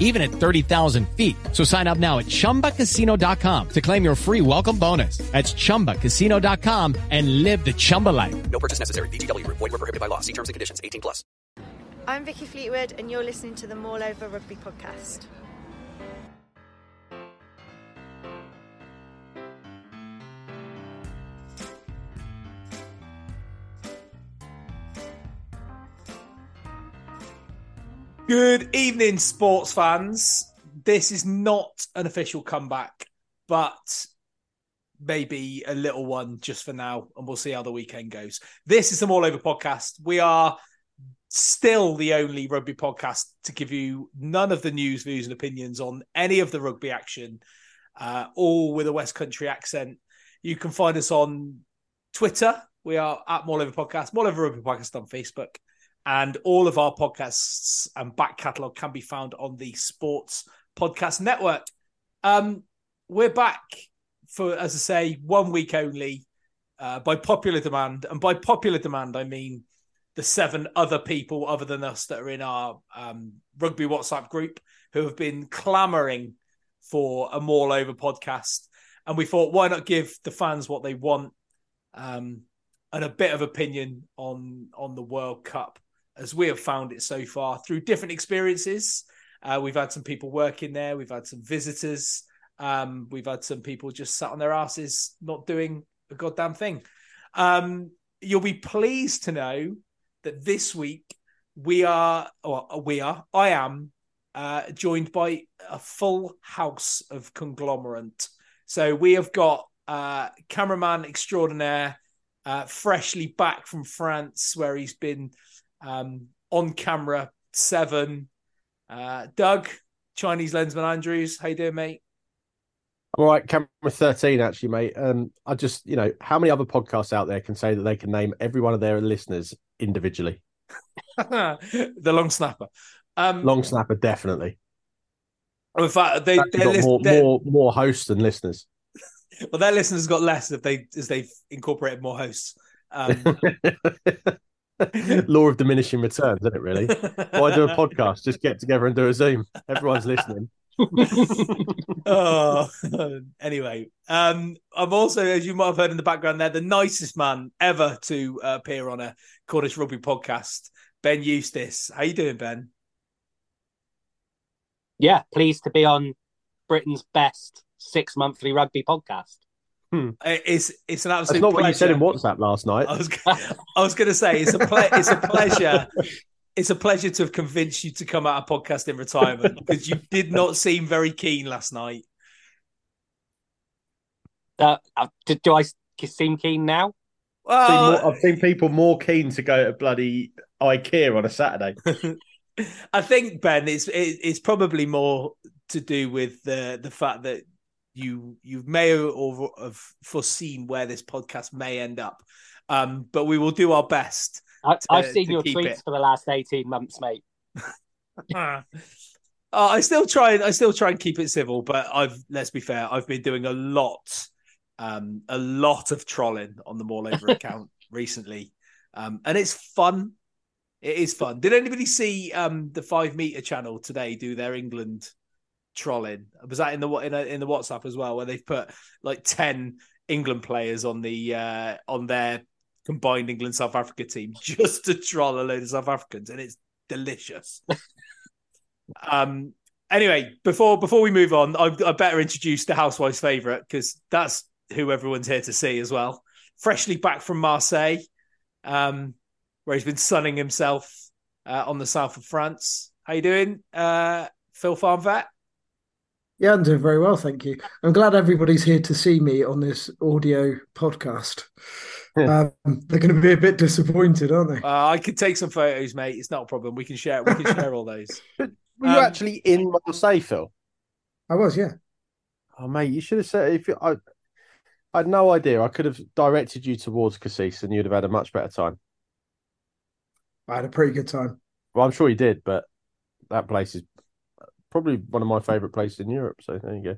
even at 30,000 feet. So sign up now at ChumbaCasino.com to claim your free welcome bonus. That's ChumbaCasino.com and live the Chumba life. No purchase necessary. VGW. Void were prohibited by law. See terms and conditions. 18 plus. I'm Vicky Fleetwood, and you're listening to the All Over Rugby podcast. Good evening, sports fans. This is not an official comeback, but maybe a little one just for now, and we'll see how the weekend goes. This is the All Over podcast. We are still the only rugby podcast to give you none of the news, views, and opinions on any of the rugby action, uh, all with a West Country accent. You can find us on Twitter. We are at More Over Podcast, More Over Rugby Podcast on Facebook. And all of our podcasts and back catalogue can be found on the Sports Podcast Network. Um, we're back for, as I say, one week only uh, by popular demand. And by popular demand, I mean the seven other people other than us that are in our um, rugby WhatsApp group who have been clamoring for a More Over podcast. And we thought, why not give the fans what they want um, and a bit of opinion on on the World Cup as we have found it so far through different experiences. Uh, we've had some people working there, we've had some visitors, um, we've had some people just sat on their asses not doing a goddamn thing. Um, you'll be pleased to know that this week we are, or we are, I am uh, joined by a full house of conglomerate. So we have got uh, cameraman extraordinaire, uh, freshly back from France, where he's been um, on camera seven. Uh, Doug, Chinese lensman Andrews, how you doing, mate? I'm all right, camera 13, actually, mate. Um, I just, you know, how many other podcasts out there can say that they can name every one of their listeners individually? the long snapper. Um, Long snapper, definitely. in fact, they, got list- more, more, more hosts than listeners. well, their listeners got less if they as they've incorporated more hosts. Um, Law of diminishing returns, isn't it? Really? Why do a podcast? Just get together and do a Zoom. Everyone's listening. oh, anyway, um, I'm also, as you might have heard in the background there, the nicest man ever to uh, appear on a Cornish rugby podcast, Ben Eustace. How you doing, Ben? yeah, pleased to be on Britain's best six monthly rugby podcast. It's it's an That's absolute. not what you said in. WhatsApp last night. I was I was going to say it's a ple- it's a pleasure. It's a pleasure to have convinced you to come out of podcast in retirement because you did not seem very keen last night. Uh, uh, do, do I s- seem keen now? I've seen more- I've seen people more keen to go to bloody IKEA on a Saturday. I think Ben, it's it, it's probably more to do with the the fact that you you may or have foreseen where this podcast may end up, um, but we will do our best. I, To- I've seen your tweets it. for the last eighteen months, mate. Uh, I still try I still try and keep it civil, but I've let's be fair, I've been doing a lot, um, a lot of trolling on the More Over account recently. um, and it's fun. It is fun. Did anybody see um, the five meter channel today do their England trolling? Was that in the in, a, in the WhatsApp as well, where they've put like ten England players on the uh, on their combined England South Africa team just to troll a load of South Africans, and it's delicious. um. Anyway, before before we move on, I, I better introduce the housewife's favourite because that's who everyone's here to see as well. Freshly back from Marseille, um, where he's been sunning himself uh, on the south of France. How you doing, uh, Phil Farm Vet? Yeah, I'm doing very well, thank you. I'm glad everybody's here to see me on this audio podcast. um, they're going to be a bit disappointed, aren't they? Uh, I could take some photos, mate. It's not a problem. We can share. We can share all those. Were you Um, actually in Marseille, Phil? I was, yeah. Oh, mate, you should have said if you. I, I had no idea. I could have directed you towards Cassis, and you'd have had a much better time. I had a pretty good time. Well, I'm sure you did, but that place is probably one of my favourite places in Europe. So there you go.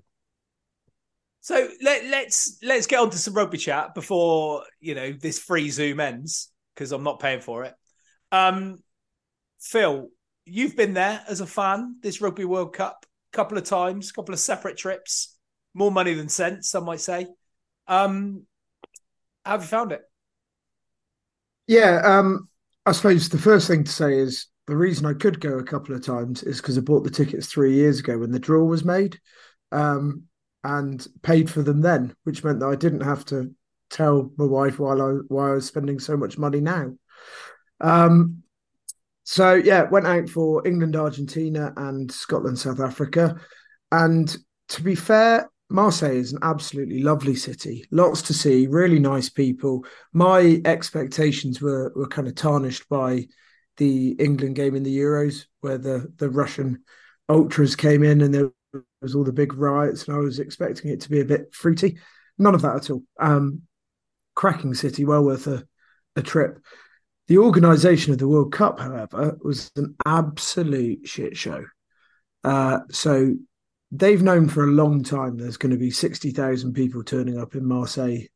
So let, let's let's get on to some rugby chat before you know this free Zoom ends because I'm not paying for it. Um, Phil, you've been there as a fan this Rugby World Cup a couple of times, a couple of separate trips, more money than sense, some might say. Um, how have you found it? Yeah, um, I suppose the first thing to say is the reason I could go a couple of times is because I bought the tickets three years ago when the draw was made, um, and paid for them then, which meant that I didn't have to tell my wife while I why I was spending so much money now. Um, so yeah, went out for England, Argentina, and Scotland, South Africa, and to be fair, Marseille is an absolutely lovely city. Lots to see, really nice people. My expectations were were kind of tarnished by the England game in the Euros, where the the Russian ultras came in and there was all the big riots, and I was expecting it to be a bit fruity. None of that at all. Um, cracking city, well worth a, a trip. The organisation of the World Cup, however, was an absolute shit show. Uh, so they've known for a long time there's going to be 60,000 people turning up in Marseille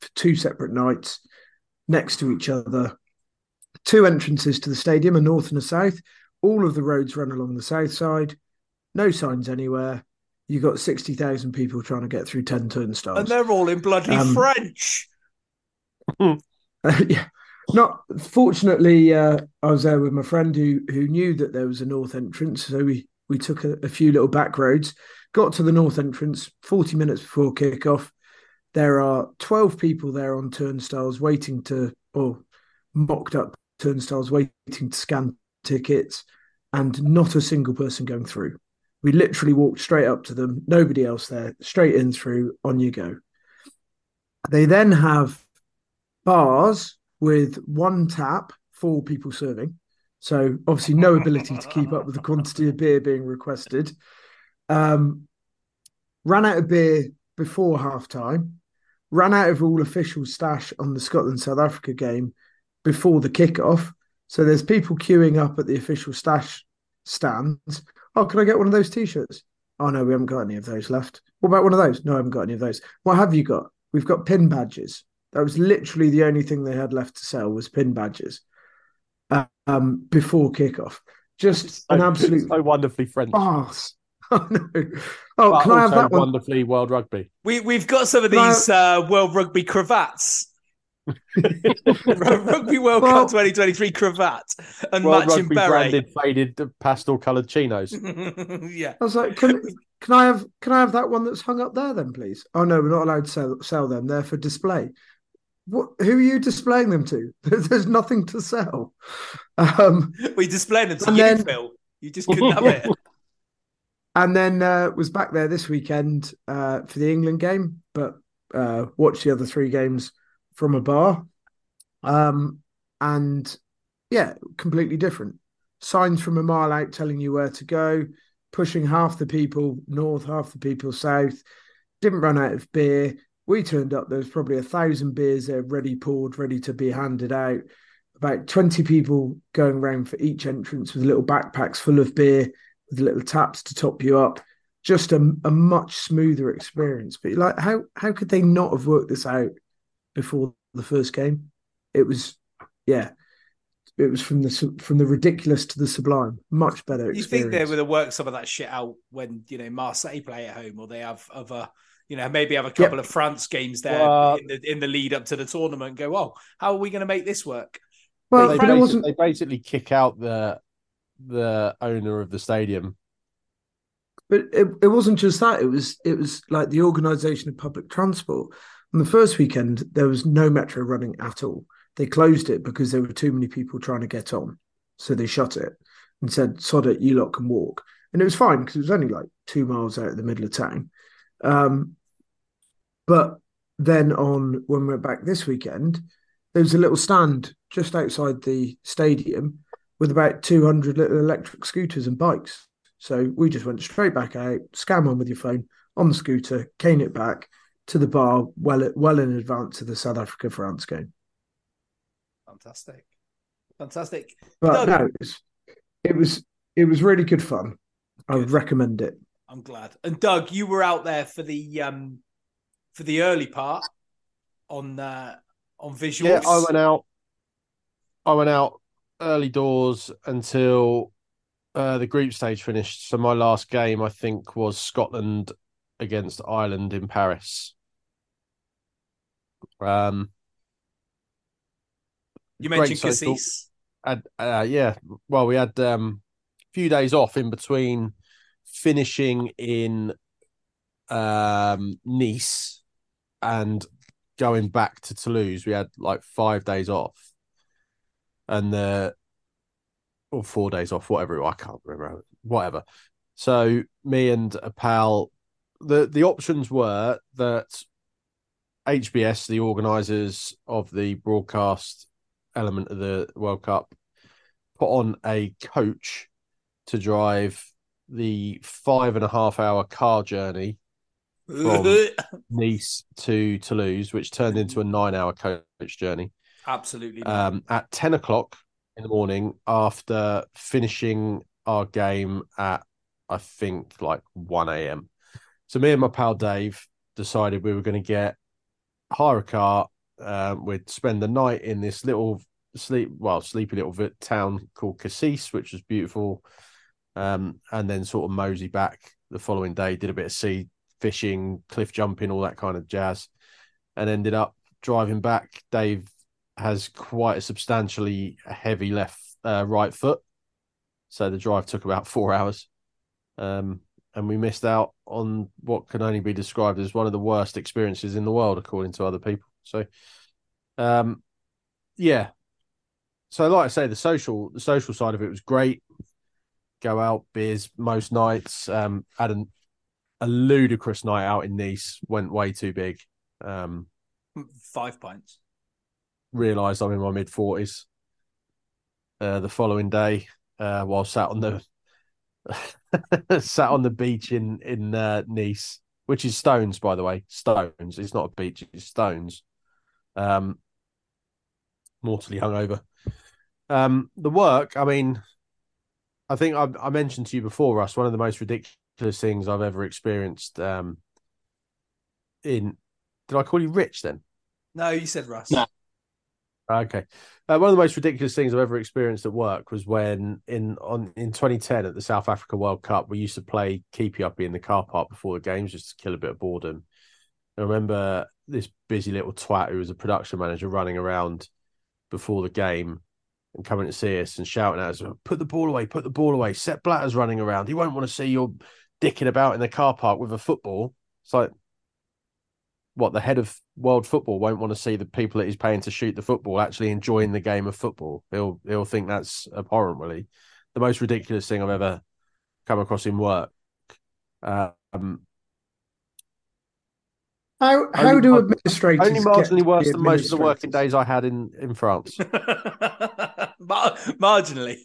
for two separate nights next to each other. Two entrances to the stadium, a north and a south. All of the roads run along the south side. No signs anywhere. You got 60,000 people trying to get through 10 turnstiles. And they're all in bloody Um, French. yeah. Not fortunately, uh, I was there with my friend who who knew that there was a north entrance, so we we took a, a few little back roads, got to the north entrance. Forty minutes before kickoff, there are twelve people there on turnstiles waiting to, or mocked up turnstiles waiting to scan tickets, and not a single person going through. We literally walked straight up to them, nobody else there, straight in through, on you go. They then have bars with one tap, four people serving. So obviously no ability to keep up with the quantity of beer being requested. Um, ran out of beer before half time, ran out of all official stash on the Scotland South Africa game before the kickoff. So there's people queuing up at the official stash stands. Oh, can I get one of those t-shirts? Oh no, we haven't got any of those left. What about one of those? No, I haven't got any of those. What have you got? We've got pin badges. That was literally the only thing they had left to sell was pin badges um, before kickoff. Just an So- absolute so wonderfully French. farce. Oh no! Oh, but can I have also that one? Wonderfully World Rugby. We we've got some of No. these uh, World Rugby cravats. Rugby World Well- Cup 2023 cravat and World matching Rugby beret. branded faded pastel coloured chinos. yeah. I was like, can can I have can I have that one that's hung up there then, please? Oh no, we're not allowed to sell sell them. They're for display. What? Who are you displaying them to? There's nothing to sell. Um, We displayed them to And you, then- Phil. You just couldn't have it. and then uh, was back there this weekend uh, for the England game, but uh, watched the other three games from a bar. Um, and yeah, completely different. Signs from a mile out telling you where to go, pushing half the people north, half the people south. Didn't run out of beer. We turned up, there was probably a thousand beers there ready poured, ready to be handed out. About 20 people going around for each entrance with little backpacks full of beer with little taps to top you up. Just a, a much smoother experience. But like, how how could they not have worked this out before the first game? It was yeah, it was from the from the ridiculous to the sublime. Much better You think they would have worked some of that shit out when you know Marseille play at home, or they have other, you know, maybe have a couple of France games there Well- in, the, in the lead up to the tournament. And go, oh, how are we going to make this work? well, they, but it wasn't. they basically kick out the the owner of the stadium. But it, it wasn't just that. It was it was like the organisation of public transport. On the first weekend, there was no metro running at all. They closed it because there were too many people trying to get on, so they shut it and said, "Sod it, you lot can walk." And it was fine because it was only like two miles out of the middle of town. Um, but then on when we went back this weekend, there was a little stand just outside the stadium with about 200 little electric scooters and bikes. So we just went straight back out, scam on with your phone on the scooter, cane it back to the bar well well in advance of the South Africa France game. Fantastic, fantastic. But Doug, no, it was, it was it was really good fun. I would recommend it. I'm glad. And Doug, you were out there for the um for the early part on uh, on visuals. Yeah, I went out. I went out early doors until uh, the group stage finished. So my last game, I think, was Scotland against Ireland in Paris. Um, you mentioned. Cassis. had, uh, yeah, well, we had um, a few days off in between finishing in um, Nice and going back to Toulouse. We had like five days off, and the or four days off, whatever. I can't remember. Whatever. So me and a pal, the the options were that HBS, the organisers of the broadcast element of the World Cup, put on a coach to drive the five and a half hour car journey from Nice to Toulouse, which turned into a nine hour coach journey Absolutely. um, at 10 o'clock in the morning after finishing our game at, I think, like 1 a.m. So me and my pal Dave decided we were going to get hire a car. We'd spend the night in this little sleep, well, sleepy little town called Cassis, which was beautiful. Um, and then sort of mosey back the following day, did a bit of sea fishing, cliff jumping, all that kind of jazz, and ended up driving back. Dave has quite a substantially heavy left uh, right foot, so the drive took about four hours, um, and we missed out on what can only be described as one of the worst experiences in the world, according to other people. So, um, yeah. So, like I say, the social the social side of it was great. Go out, beers most nights. Um, had an, a ludicrous night out in Nice. Went way too big. Um, Five pints. realised I'm in my mid forties. Uh, the following day, uh, while sat on the sat on the beach in in uh, Nice, which is stones, by the way, stones. It's not a beach; it's stones. Um, mortally hungover. Um, the work. I mean, I think I, I mentioned to you before, Russ. One of the most ridiculous things I've ever experienced. Um, in did I call you Rich then? No, you said Russ. No. Okay. Uh, one of the most ridiculous things I've ever experienced at work was when in on in 2010 at the South Africa World Cup, we used to play keepy uppy in the car park before the games just to kill a bit of boredom. I remember this busy little twat who was a production manager running around before the game and coming to see us and shouting at us, "Put the ball away! Put the ball away!" Sepp Blatter's running around. He won't want to see you dicking about in the car park with a football. It's like what the head of world football won't want to see the people that he's paying to shoot the football actually enjoying the game of football. He'll he'll think that's abhorrent, really. The most ridiculous thing I've ever come across in work. Um, How how Only do administrators only marginally to worse than most of the working days I had in in France. Mar- marginally.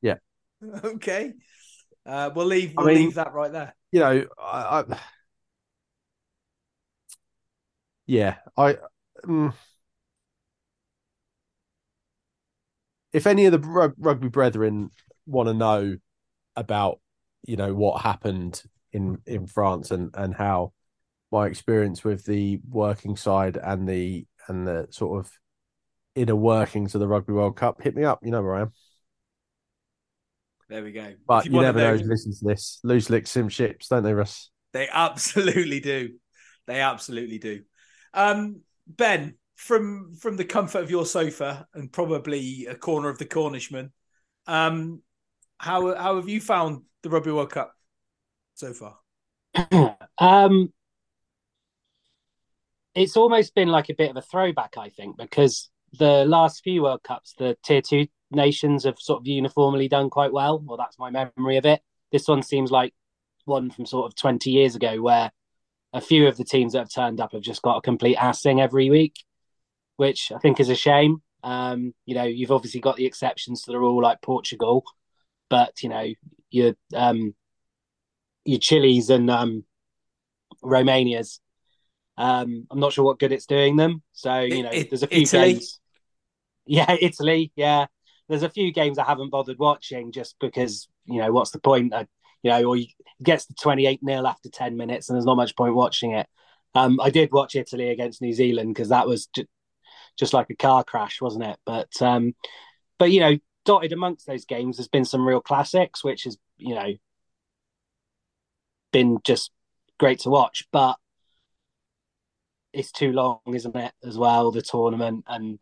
Yeah. Okay. Uh, we'll leave. We'll mean- leave that right there. you know, I, I yeah, I. Um, if any of the rug- rugby brethren want to know about, you know, what happened in in France and and how my experience with the working side and the and the sort of inner workings of the Rugby World Cup, hit me up. You know where I am. There we go. But If you, never know who listens to this. Loose lick sim ships, don't they, Russ? They absolutely do. They absolutely do. Um, ben, from from the comfort of your sofa and probably a corner of the Cornishman, um, how how have you found the Rugby World Cup so far? um, it's almost been like a bit of a throwback, I think, because the last few World Cups, the tier two nations have sort of uniformly done quite well. Well, that's my memory of it. This one seems like one from sort of 20 years ago where a few of the teams that have turned up have just got a complete assing every week, which I think is a shame. Um, you know, you've obviously got the exceptions to the rule like Portugal, but you know, your um your Chiles and um Romania's um, I'm not sure what good it's doing them. So you know, It- there's a few Italy? games. Yeah, Italy. Yeah, there's a few games I haven't bothered watching just because you know what's the point? Uh, you know, or it gets to 28 nil after 10 minutes, and there's not much point watching it. Um, I did watch Italy against New Zealand because that was ju- just like a car crash, wasn't it? But um, but you know, dotted amongst those games, there's been some real classics, which has you know been just great to watch. But it's too long, isn't it? As well, the tournament, and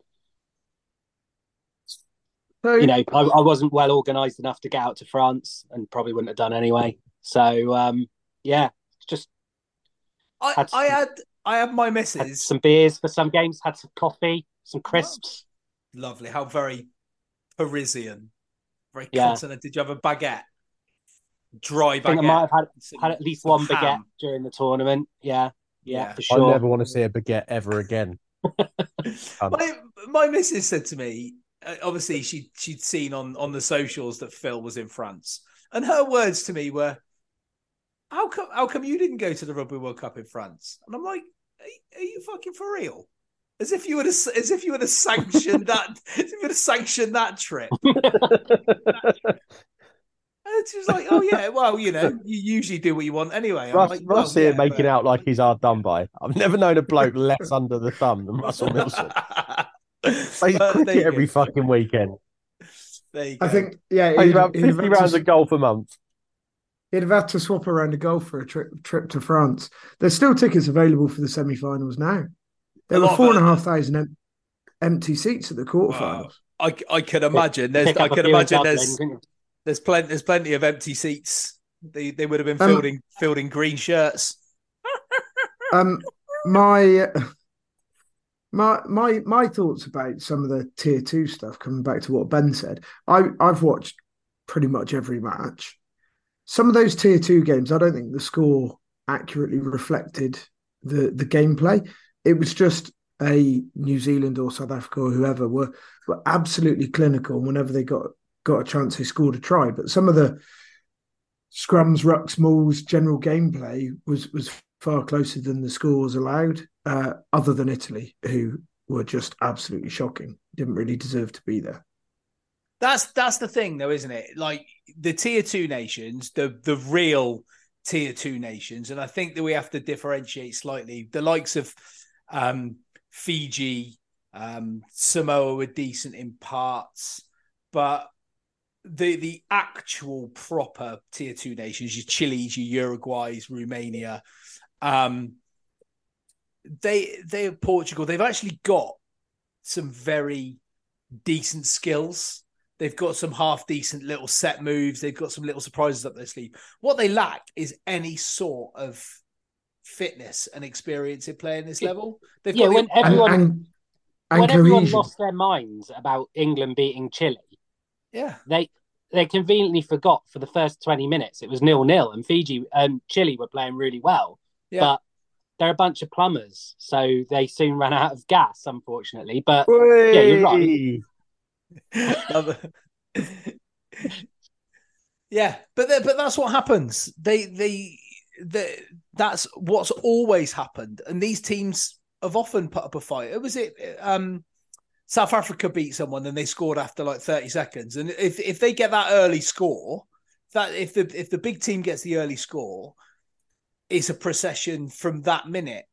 So, you know, I, I wasn't well organised enough to get out to France, and probably wouldn't have done anyway. So um, yeah, just I, Had I had I had my had some beers for some games, had some coffee, some crisps. Lovely. How very Parisian. Very Yeah. continent. Did you have a baguette? Dry I think I might have had, had at least some one baguette during the tournament. Yeah, yeah, Yeah. for sure. I never want to see a baguette ever again. Um, my, my missus said to me, Uh, obviously she she'd seen on on the socials that Phil was in France, and her words to me were, "How come how come you didn't go to the Rugby World Cup in France?" And I'm like, "Are, you- are you fucking for real?" As if you would have, as if you would have sanctioned that, as if you would have sanctioned that trip. And she was like, "Oh yeah, well, you know, you usually do what you want anyway." I'm Russ, like, Russ "Well, here yeah, making but- out like he's hard done by. I've never known a bloke less under the thumb than Russell Milson. Plays cricket you every go. fucking weekend. There you go. I think, yeah, Plays he'd, about he'd have 50 had to- rounds of golf a month. He'd have had to swap around a golf for a trip trip to France. There's still tickets available for the semi-finals now. There A were lot of four and a it- half thousand em- empty seats at the quarterfinals. I, I can imagine. There's, I can imagine there's couldn't there's plenty there's plenty of empty seats. They they would have been Um, fielding fielding green shirts. Um, my my my my thoughts about some of the tier two stuff. Coming back to what Ben said, I I've watched pretty much every match. Some of those tier two games, I don't think the score accurately reflected the the gameplay. It was just a New Zealand or South Africa or whoever were were absolutely clinical. Whenever they got got a chance, they scored a try. But some of the scrums, rucks, mauls, general gameplay was was far closer than the scores allowed. Uh, other than Italy, who were just absolutely shocking, didn't really deserve to be there. That's that's the thing, though, isn't it? Like the tier two nations, the the real tier two nations, and I think that we have to differentiate slightly. The likes of um, Fiji, um, Samoa were decent in parts, but the the actual proper tier two nations, your Chile's, your Uruguay's, Romania, um, they they are Portugal, they've actually got some very decent skills. They've got some half decent little set moves. They've got some little surprises up their sleeve. What they lack is any sort of fitness and experience in playing this level. They've Yeah, got when the, everyone and, and when everyone cohesion. lost their minds about England beating Chile, yeah. they they conveniently forgot for the first 20 minutes it was nil nil and Fiji and Chile were playing really well. Yeah. But they're a bunch of plumbers, so they soon ran out of gas, unfortunately. But Yeah, you're right. yeah, but they- but that's what happens. They they they that's what's always happened, and these teams have often put up a fight. It was it. Um, South Africa beat someone and they scored after like thirty seconds, and if if they get that early score, that if the if the big team gets the early score, it's a procession from that minute.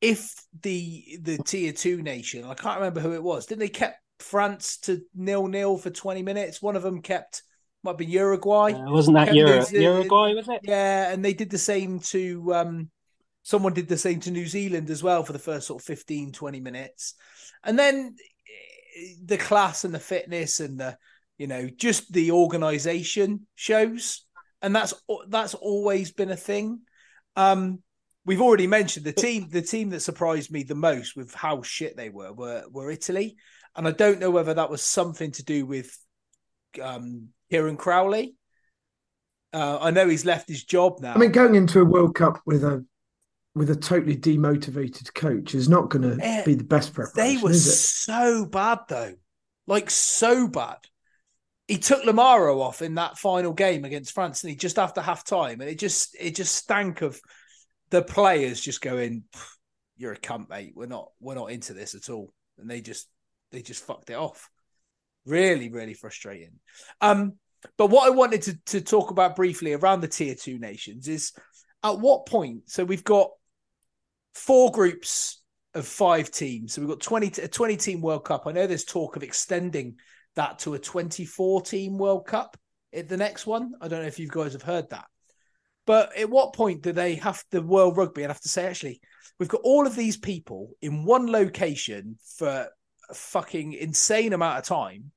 If the the tier two nation, I can't remember who it was, didn't they kept France to nil nil for twenty minutes. One of them kept might be Uruguay. Uh, wasn't that Kept Euro- losing- Uruguay? Was it? Yeah, and they did the same to um someone did the same to New Zealand as well for the first sort of 15 20 minutes. And then eh, the class and the fitness and the you know just the organization shows and that's that's always been a thing. Um we've already mentioned the team the team that surprised me the most with how shit they were were were Italy and I don't know whether that was something to do with um Kieran Crowley. Uh, I know he's left his job now. I mean, going into a World Cup with a with a totally demotivated coach is not going to be the best preparation, They were so bad though, like so bad. He took Lamaro off in that final game against France, and he just after half time, and it just it just stank of the players just going, "You're a cunt, mate. We're not we're not into this at all," and they just they just fucked it off. Really, really frustrating. Um, but what I wanted to to talk about briefly around the tier two nations is at what point. So we've got four groups of five teams. So we've got 20 a 20 team World Cup. I know there's talk of extending that to a 24 team World Cup at the next one. I don't know if you guys have heard that. But at what point do they have the World Rugby and have to say, actually, we've got all of these people in one location for a fucking insane amount of time.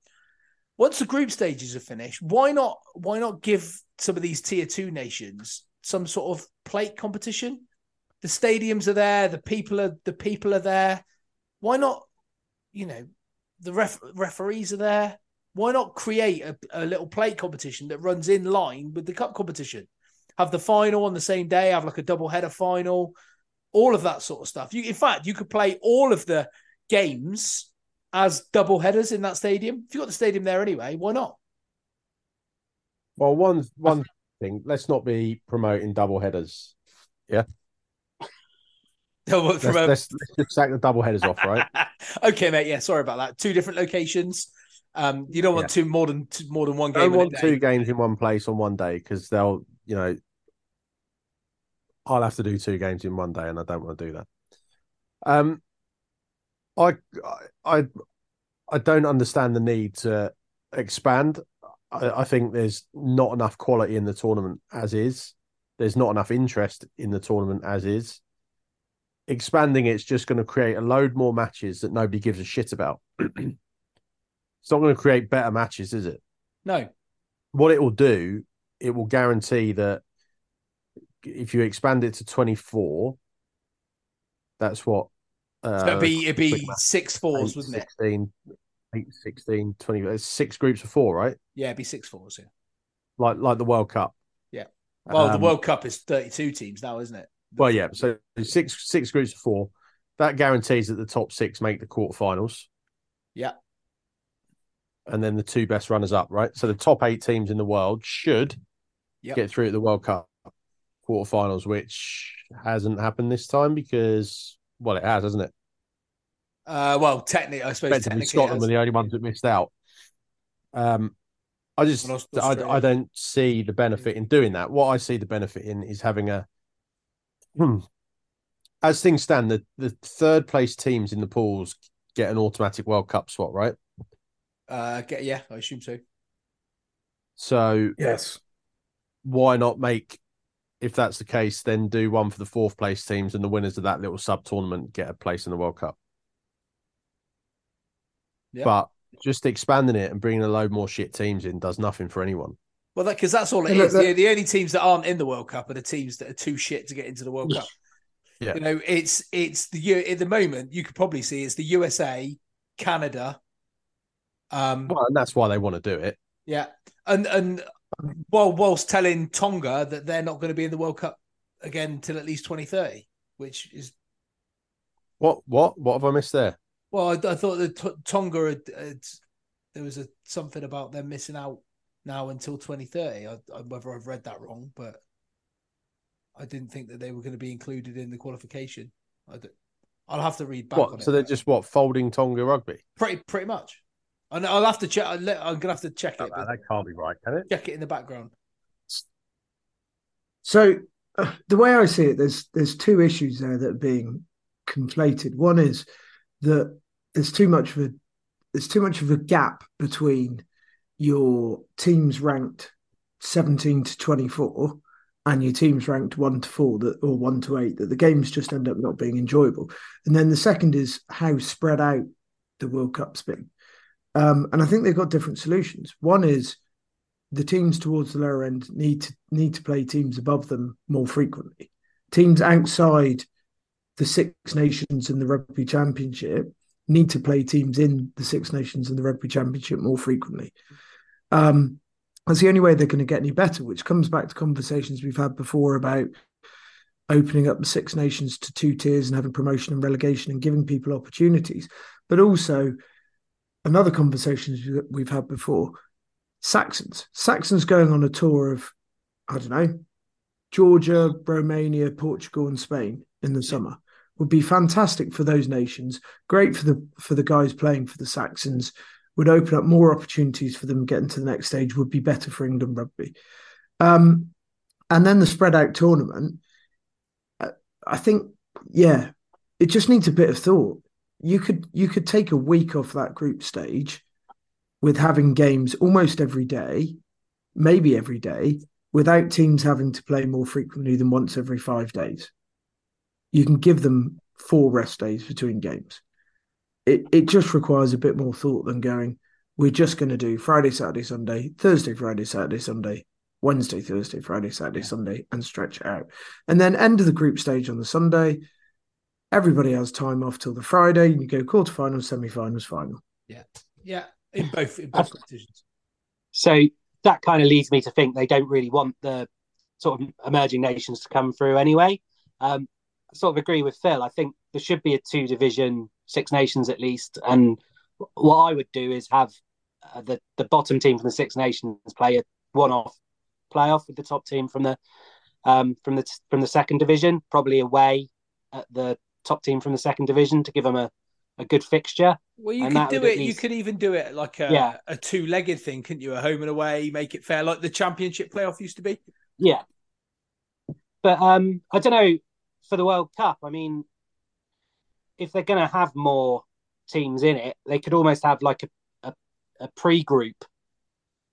Once the group stages are finished, why not why not give some of these tier two nations some sort of plate competition? The stadiums are there, the people are the people are there. Why not, you know, the ref, referees are there. Why not create a, a little plate competition that runs in line with the cup competition? Have the final on the same day, have like a double header final, all of that sort of stuff. You, in fact, you could play all of the games as double headers in that stadium. If you've got the stadium there anyway, why not? Well, one one thing. Let's not be promoting double headers. Yeah, let's, let's, let's just sack the double headers off, right? okay, mate. Yeah, sorry about that. Two different locations. Um, you don't want two more than two, more than one I game. don't want two games in one place on one day because they'll, you know, I'll have to do two games in one day, and I don't want to do that. Um, I, I, I don't understand the need to expand. I, I think there's not enough quality in the tournament as is. There's not enough interest in the tournament as is. Expanding it's just going to create a load more matches that nobody gives a shit about. it's not going to create better matches, is it? No. what it will do, it will guarantee that if you expand it to 24, that's what. Uh, So it'd be it'd be six fours, eight, wouldn't it? 16, 8, 16, 20. It's six groups of four, right? Yeah, it'd be six fours. Yeah. Like like the World Cup. Yeah. Well, the Um, World Cup is thirty-two teams now, isn't it? Well, yeah. So six six groups of four. That guarantees that the top six make the quarterfinals, Yeah. and then the two best runners up, right? So the top eight teams in the world should Yep. get through to the World Cup quarterfinals, which hasn't happened this time because, well, it has, hasn't it? Uh, well, technically, I suppose technically, Scotland were the only ones that missed out. Um, I just, I, I don't see the benefit in doing that. What I see the benefit in is having a, hmm, as things stand, the, the third place teams in the pools get an automatic World Cup spot, right? Uh, get, yeah, I assume so. So Yes. why not make, if that's the case, then do one for the fourth place teams and the winners of that little sub tournament get a place in the World Cup. Yeah. But just expanding it and bringing a load more shit teams in does nothing for anyone. Well, because that's all it Yeah, is. look, The, the only teams that aren't in the World Cup are the teams that are too shit to get into the World Cup. Yeah. You know, it's it's the at the moment you could probably see it's the USA, Canada. Um, Well, and that's why they want to do it. yeah, and and while whilst telling Tonga that they're not going to be in the World Cup again till at least twenty thirty, which is What what what have I missed there? well, I, I thought that Tonga had, had there was a something about them missing out now until twenty thirty. I, I, whether I've read that wrong, but I didn't think that they were going to be included in the qualification. I will have to read back on What? it. So they're but just what folding Tonga rugby? pretty pretty much. And I'll have to check. I'll let- I'm gonna have to check it. but that can't be right, can it? check it in the background. So uh, the way I see it, there's there's two issues there that are being conflated. One is that there's too much of a there's too much of a gap between your teams ranked 17 to 24 and your teams ranked one to four that or one to eight that the games just end up not being enjoyable. And then the second is how spread out the World Cup's been. Um, and I think they've got different solutions. One is the teams towards the lower end need to need to play teams above them more frequently. Teams outside the Six Nations and the Rugby Championship need to play teams in the Six Nations and the Rugby Championship more frequently. Um, that's the only way they're going to get any better, which comes back to conversations we've had before about opening up the Six Nations to two tiers and having promotion and relegation and giving people opportunities. But also, another conversation that we've had before Saxons. Saxons going on a tour of, I don't know, Georgia, Romania, Portugal, and Spain in the summer would be fantastic for those nations. Great for the for the guys playing for the Saxons. Would open up more opportunities for them getting to the next stage. Would be better for England rugby. Um, and then the spread out tournament. Uh, I think, yeah, it just needs a bit of thought. You could you could take a week off that group stage with having games almost every day, maybe every day, without teams having to play more frequently than once every five days. You can give them four rest days between games. It it just requires a bit more thought than going, we're just going to do Friday, Saturday, Sunday, Thursday, Friday, Saturday, Sunday, Wednesday, Thursday, Friday, Saturday, Sunday, and stretch it out. And then end of the group stage on the Sunday. Everybody has time off till the Friday. You go quarterfinals, semi-finals, final. Yeah, yeah, in both in both competitions. So that kind of leads me to think they don't really want the sort of emerging nations to come through anyway. Um, I sort of agree with Phil. I think there should be a two division, Six Nations at least. And what I would do is have uh, the the bottom team from the Six Nations play a one off playoff with the top team from the um, from the from the second division, probably away at the top team from the second division to give them a, a good fixture. Well, you And could do it. at You could even do it like a Yeah. a two legged thing, couldn't you? A home and away, make it fair, like the championship playoff used to be. Yeah. But um, I don't know for the World Cup. I mean, if they're going to have more teams in it, they could almost have like a, a, a pre group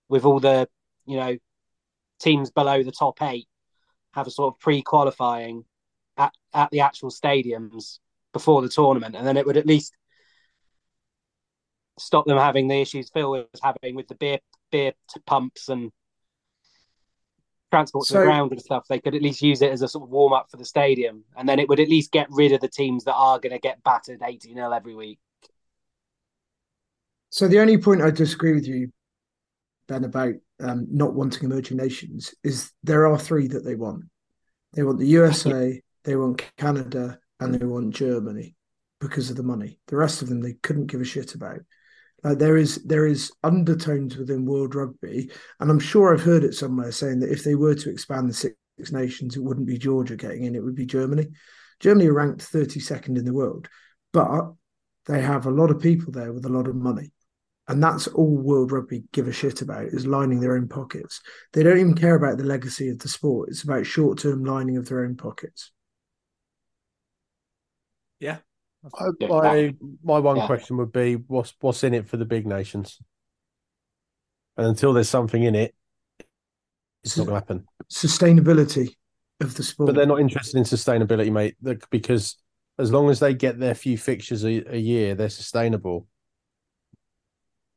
with all the, you know, teams below the top eight, have a sort of pre qualifying at, at the actual stadiums before the tournament. And then it would at least stop them having the issues Phil was having with the beer beer pumps and transport to So- the ground and stuff. They could at least use it as a sort of warm up for the stadium, and then it would at least get rid of the teams that are going to get battered eighty 0 every week. So the only point I disagree with you, Ben, about um, not wanting emerging nations is there are three that they want. They want the USA, they want Canada, and they want Germany because of the money. The rest of them they couldn't give a shit about. Like there is there is undertones within world rugby, and I'm sure I've heard it somewhere saying that if they were to expand the Six Nations, it wouldn't be Georgia getting in; it would be Germany. Germany are ranked 32nd in the world, but they have a lot of people there with a lot of money. And that's all World Rugby give a shit about is lining their own pockets. They don't even care about the legacy of the sport. It's about short term lining of their own pockets. Yeah. I, my my one Yeah. question would be what's what's in it for the big nations? And until there's something in it, it's not going to happen. Sustainability of the sport. But they're not interested in sustainability, mate, because as long as they get their few fixtures a, a year, they're sustainable.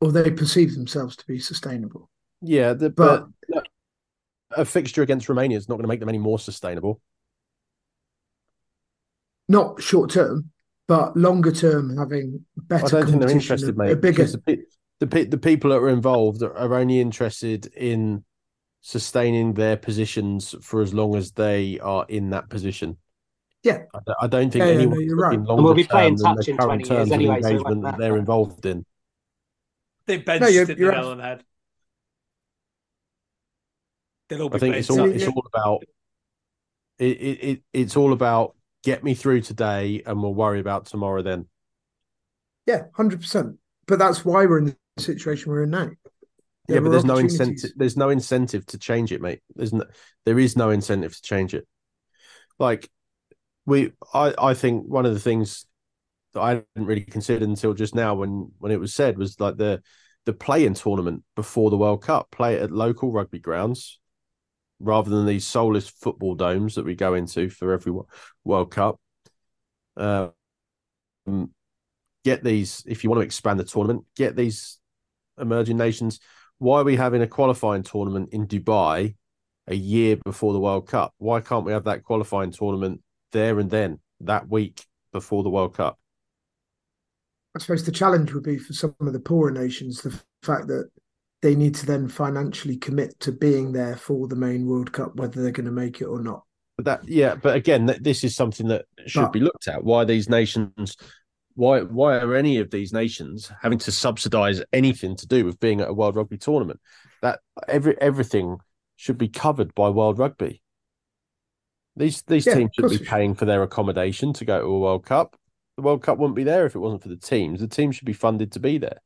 or they perceive themselves to be sustainable. Yeah, the, But- but, a fixture against Romania is not going to make them any more sustainable. Not short term, but longer term, having better I don't think they're competition, interested, a- mate. a bigger. the, pe- the pe- the people that are involved are, are only interested in sustaining their positions for as long as they are in that position. Yeah. I, don't- I don't think Yeah, yeah, no, anyone you're right. in And longer we'll be playing term than touch the in current 20 years terms of anyway, so it won't engagement that they're matter. involved in. They bench No, no, you're- hit you're the nail the head. They'll all be I think it's all it's all about it, it, it it's all about get me through today and we'll worry about tomorrow then. Yeah, hundred percent. But that's why we're in the situation we're in now. Yeah, but there's no incentive. There's no incentive to change it, mate. There's no, there is no incentive to change it. Like we, I, I think one of the things that I didn't really consider until just now when when it was said was like the the play-in tournament before the World Cup, play at local rugby grounds rather than these soulless football domes that we go into for every World Cup. Um, get these if you want to expand the tournament, get these emerging nations. Why are we having a qualifying tournament in Dubai a year before the World Cup? Why can't we have that qualifying tournament there and then that week before the World Cup? I suppose the challenge would be for some of the poorer nations the fact that they need to then financially commit to being there for the main World Cup, whether they're going to make it or not. But that, yeah, but again, this is something that should but, be looked at. Why these nations? Why why are any of these nations having to subsidise anything to do with being at a World Rugby tournament? That every everything should be covered by World Rugby. These these yeah, teams should be paying for their accommodation to go to a World Cup. The World Cup wouldn't be there if it wasn't for the teams. The teams should be funded to be there.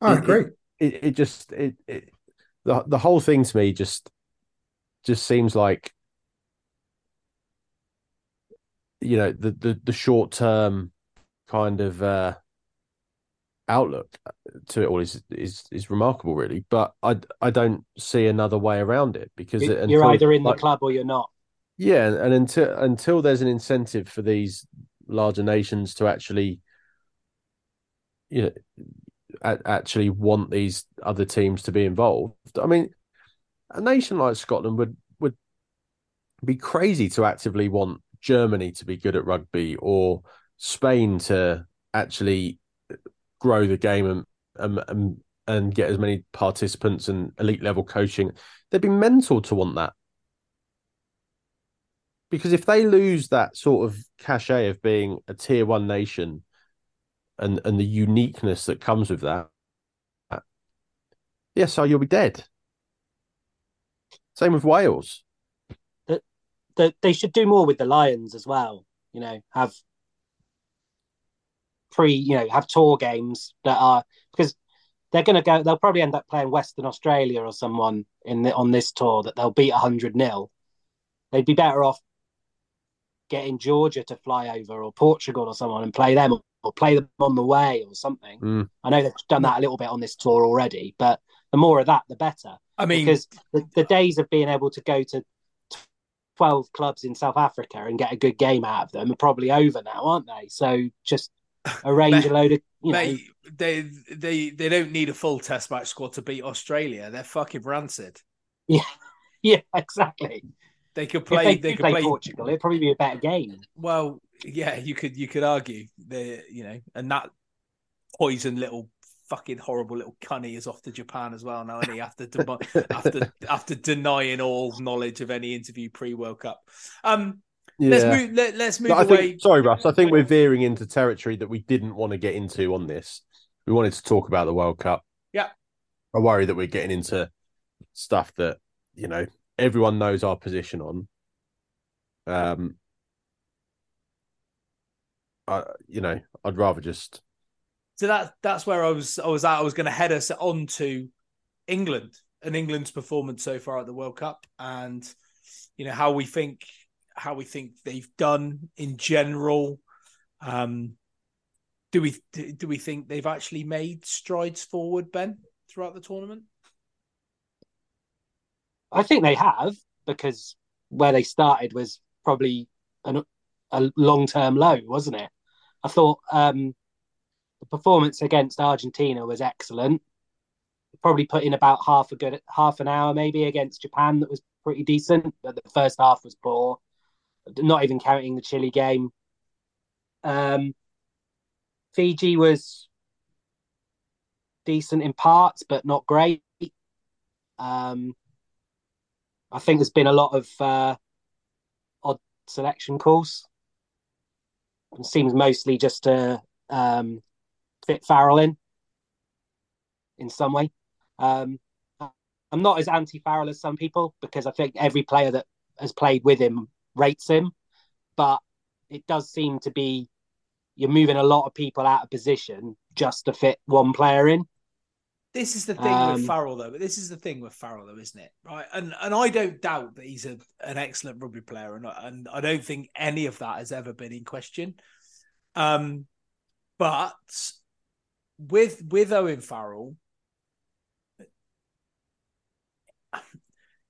I agree. It, it, it just it, it the the whole thing to me just just seems like you know the the, the short term kind of uh outlook to it all is is is remarkable really but i i don't see another way around it because you're until, either in like, the club or you're not yeah and until until there's an incentive for these larger nations to actually you know actually want these other teams to be involved. I mean, a nation like Scotland would would be crazy to actively want Germany to be good at rugby or Spain to actually grow the game and and and, and get as many participants and elite level coaching. They'd be mental to want that. Because if they lose that sort of cachet of being a tier one nation and and the uniqueness that comes with that, yes, so you'll be dead. Same with Wales. That that they should do more with the Lions as well. You know, have pre, you know, have tour games that are because they're going to go. They'll probably end up playing Western Australia or someone in the, on this tour that they'll beat hundred nil. They'd be better off getting Georgia to fly over or Portugal or someone and play them or play them on the way or something. Mm. I know they've done that a little bit on this tour already, but the more of that, the better. I mean, because the, the days of being able to go to 12 clubs in South Africa and get a good game out of them are probably over now, aren't they? So just arrange a load of. You know, they they they don't need a full test match squad to beat Australia. They're fucking rancid. Yeah, yeah, exactly. They could play. If they, they could play, play Portugal. It'd probably be a better game. Well, yeah, you could you could argue the you know, and that poison little fucking horrible little cunny is off to Japan as well now, and he after after after denying all knowledge of any interview pre World Cup. Um, yeah. let's move. Let, us move away. Think, sorry, Russ. I think we're veering into territory that we didn't want to get into on this. We wanted to talk about the World Cup. Yeah, I worry that we're getting into stuff that you know everyone knows our position on. Um, I, you know, I'd rather just. So that that's where I was. I was at. I was going to head us on to England and England's performance so far at the World Cup, and you know how we think how we think they've done in general. Um, do we do we think they've actually made strides forward, Ben, throughout the tournament? I think they have because where they started was probably an, a long term low, wasn't it? I thought um, the performance against Argentina was excellent. Probably put in about half a good half an hour maybe against Japan that was pretty decent, but the first half was poor. Not even counting the Chile game. Um, Fiji was decent in parts, but not great. Um, I think there's been a lot of uh, odd selection calls. It seems mostly just to um, fit Farrell in in some way. Um, I'm not as anti Farrell as some people because I think every player that has played with him rates him, but it does seem to be you're moving a lot of people out of position just to fit one player in. This is the thing Um, with Farrell, though. But this is the thing with Farrell, though, isn't it? Right, and and I don't doubt that he's a, an excellent rugby player, and I- and I don't think any of that has ever been in question. Um, but with with Owen Farrell,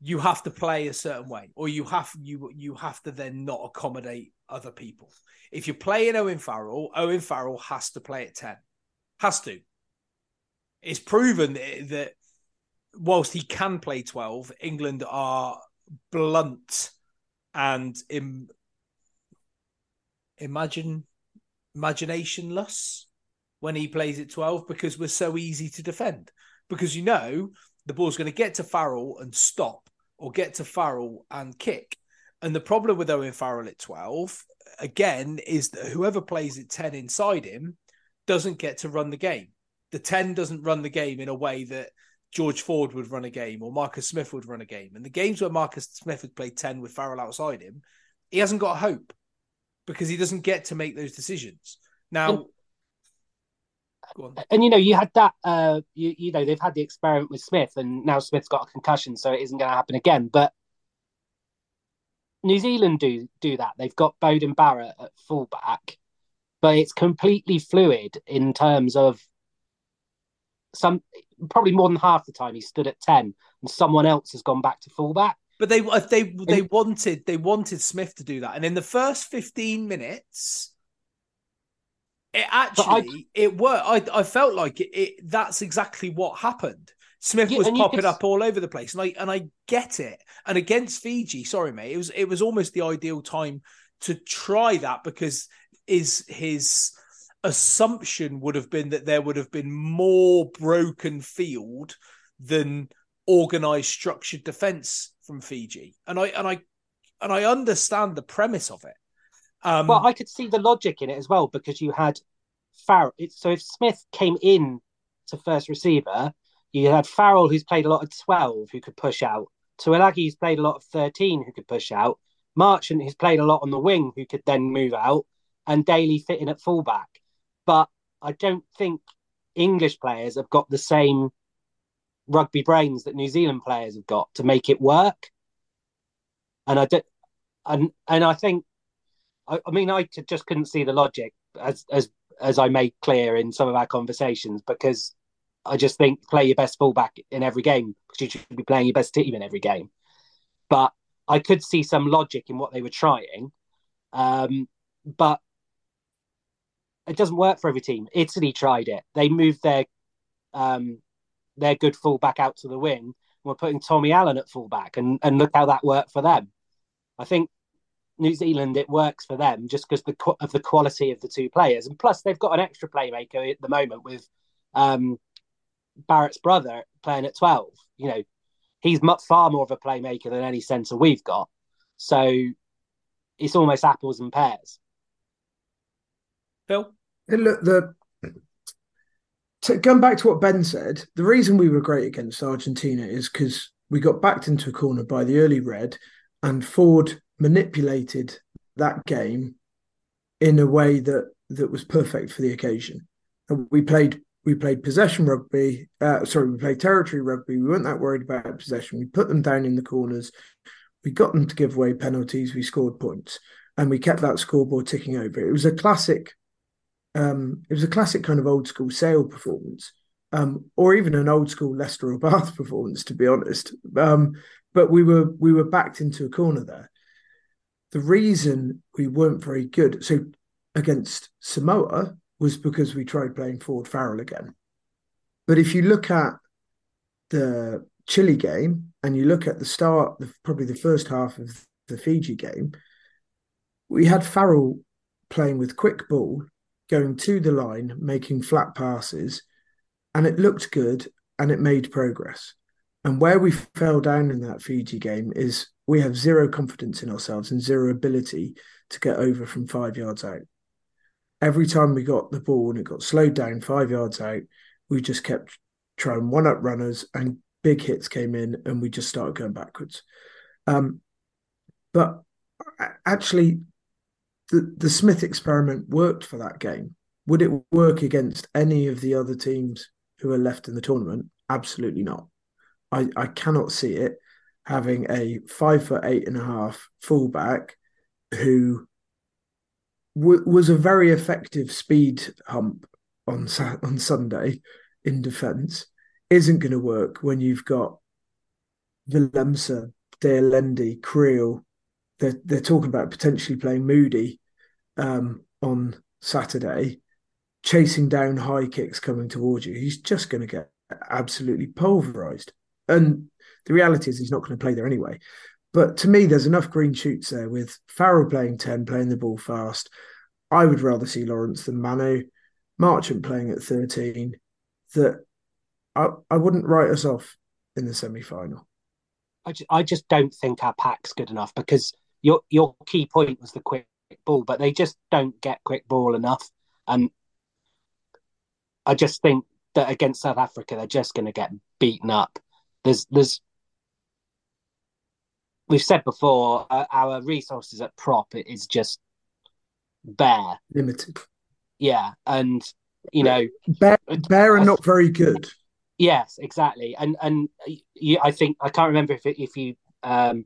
you have to play a certain way, or you have you you have to then not accommodate other people. If you're playing Owen Farrell, Owen Farrell has to play at ten, has to. It's proven that, whilst he can play twelve, England are blunt and Im- imagine imaginationless when he plays at 12 because we're so easy to defend. Because you know the ball's going to get to Farrell and stop, or get to Farrell and kick. And the problem with Owen Farrell at 12, again, is that whoever plays at 10 inside him doesn't get to run the game. The 10 doesn't run the game in a way that George Ford would run a game or Marcus Smith would run a game. And the games where Marcus Smith had played 10 with Farrell outside him, he hasn't got hope because he doesn't get to make those decisions. Now, on. and you know you had that uh you, you know they've had the experiment with smith and now smith's got a concussion so it isn't going to happen again but new zealand do do that they've got beauden barrett at fullback but it's completely fluid in terms of some probably more than half the time he stood at 10 and someone else has gone back to fullback But they they they wanted they wanted Smith to do that, and in the first fifteen minutes, it actually it worked. I I felt like it, it. That's exactly what happened. Smith Yeah, was popping could- up all over the place, and I and I get it. And against Fiji, sorry mate, it was it was almost the ideal time to try that because is his assumption would have been that there would have been more broken field than organized structured defense from Fiji. And I and I and I understand the premise of it. Um well i could see the logic in it as well because you had farrell so if smith came in to first receiver you had farrell who's played a lot of 12 who could push out Tuilagi who's played a lot of 13 who could push out marchant who's played a lot on the wing who could then move out and daly fitting at fullback but i don't think english players have got the same rugby brains that new zealand players have got to make it work and i don't and and i think I, I mean, I just couldn't see the logic as as as I made clear in some of our conversations because I just think play your best fullback in every game because you should be playing your best team in every game. But I could see some logic in what they were trying, um, but it doesn't work for every team. Italy tried it; they moved their um, their good fullback out to the wing. We're putting Tommy Allan at fullback, and and look how that worked for them. I think New Zealand, it works for them just because the of the quality of the two players, and plus they've got an extra playmaker at the moment with um, Barrett's brother playing at twelve. You know, he's much far more of a playmaker than any centre we've got. So it's almost apples and pears. Phil? Look, the to going back to what Ben said, the reason we were great against Argentina is because we got backed into a corner by the early red, and Ford manipulated that game in a way that that was perfect for the occasion. And we played we played possession rugby. Uh, sorry, we played territory rugby. We weren't that worried about possession. We put them down in the corners. We got them to give away penalties. We scored points, and we kept that scoreboard ticking over. It was a classic um, it was a classic kind of old school sale performance, um, or even an old school Leicester or Bath performance, to be honest. Um, but we were we were backed into a corner there. The reason we weren't very good, so against Samoa, was because we tried playing Ford Farrell again. But if you look at the Chile game and you look at the start, probably the first half of the Fiji game, we had Farrell playing with quick ball going to the line, making flat passes, and it looked good and it made progress. And where we fell down in that Fiji game is we have zero confidence in ourselves and zero ability to get over from five yards out. Every time we got the ball and it got slowed down five yards out, we just kept trying one up runners and big hits came in and we just started going backwards. Um, but actually, the, the Smith experiment worked for that game. Would it work against any of the other teams who are left in the tournament? Absolutely not. I, I cannot see it having a five foot eight and a half fullback who w- was a very effective speed hump on on Sunday in defence isn't going to work when you've got Willemse, de Allende, Kriel. They're, they're talking about potentially playing Moodie um, on Saturday, chasing down high kicks coming towards you. He's just going to get absolutely pulverised. And the reality is he's not going to play there anyway. But to me, there's enough green shoots there with Farrell playing 10, playing the ball fast. I would rather see Lawrence than Manu. Marchant playing at 13, that I, I wouldn't write us off in the semi final. I just, I just don't think our pack's good enough because your your key point was the quick ball, but they just don't get quick ball enough. And I just think that against South Africa, they're just going to get beaten up. There's there's we've said before uh, our resources at prop is just bare limited. Yeah, and you know, bare, bare and not very good. Yes, exactly. And and you, I think I can't remember if if you um,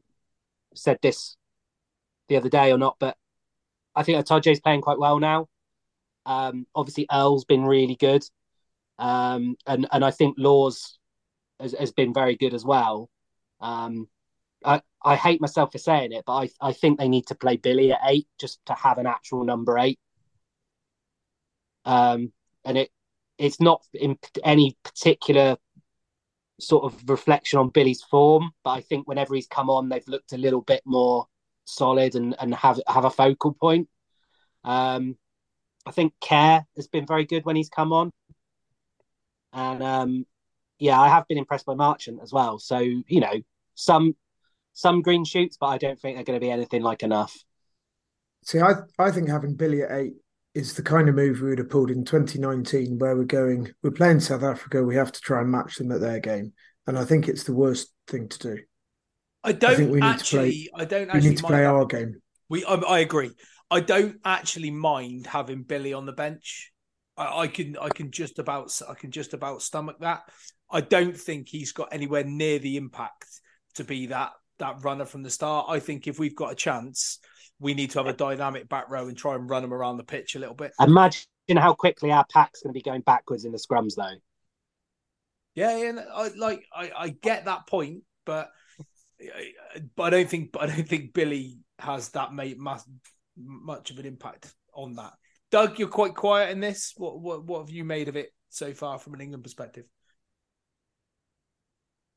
said this the other day or not, but I think is playing quite well now. Um, obviously, Earl's been really good, um, and and I think Lawes has, has been very good as well. Um, I I hate myself for saying it, but I I think they need to play Billy at eight just to have an actual number eight. Um, and it it's not in any particular sort of reflection on Billy's form, but I think whenever he's come on, they've looked a little bit more solid and, and have have a focal point. Um, I think Care has been very good when he's come on, and um, yeah, I have been impressed by Marchant as well. So you know, some some green shoots, but I don't think they're going to be anything like enough. See, I I think having Billy at eight is the kind of move we would have pulled in 2019, where we're going, we're playing South Africa, we have to try and match them at their game, and I think it's the worst thing to do. I don't I think we actually. To play, I don't. actually. we need to play our game. We. I, I, agree. I don't actually mind having Billy on the bench. I, I can. I can just about. I can just about stomach that. I don't think he's got anywhere near the impact to be that that runner from the start. I think if we've got a chance, we need to have a dynamic back row and try and run them around the pitch a little bit. Imagine how quickly our pack's going to be going backwards in the scrums, though. Yeah, and I, like I, I get that point, but but I don't think I don't think Billy has that made much, of an impact on that. Doug, you're quite quiet in this. What what what have you made of it so far from an England perspective?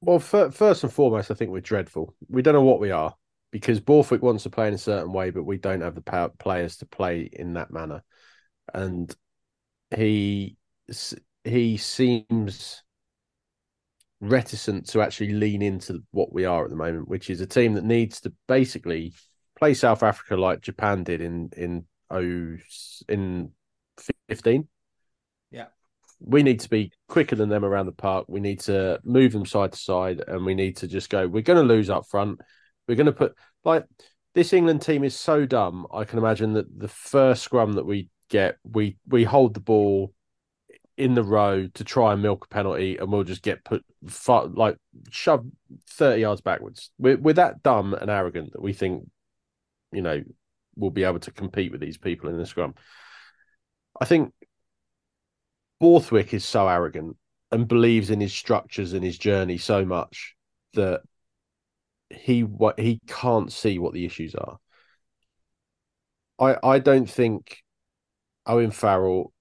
Well, first and foremost, I think we're dreadful. We don't know what we are because Borthwick wants to play in a certain way, but we don't have the players to play in that manner, and he he seems reticent to actually lean into what we are at the moment, which is a team that needs to basically play South Africa like Japan did in in oh in fifteen. Yeah, we need to be quicker than them around the park. We need to move them side to side, and we need to just go. We're going to lose up front. We're going to put like this England team is so dumb. I can imagine that the first scrum that we get, we we hold the ball in the row to try and milk a penalty, and we'll just get put far, like shoved thirty yards backwards. We're we're that dumb and arrogant that we think, you know, we'll be able to compete with these people in the scrum. I think Borthwick is so arrogant and believes in his structures and his journey so much that he what he can't see what the issues are. I I don't think Owen Farrell.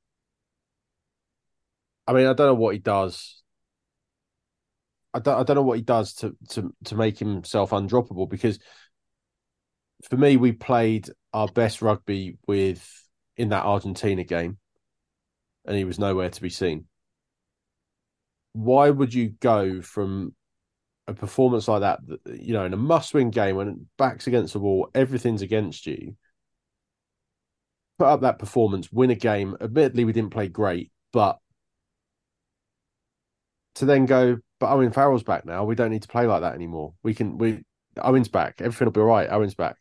I mean, I don't know what he does. I don't I don't know what he does to to to make himself undroppable because for me we played our best rugby with in that Argentina game and he was nowhere to be seen. Why would you go from a performance like that, you know, in a must-win game when backs against the wall, everything's against you. Put up that performance, win a game. Admittedly, we didn't play great, but to then go, but Owen Farrell's back now. We don't need to play like that anymore. We can. We Owen's back. Everything will be all right. Owen's back.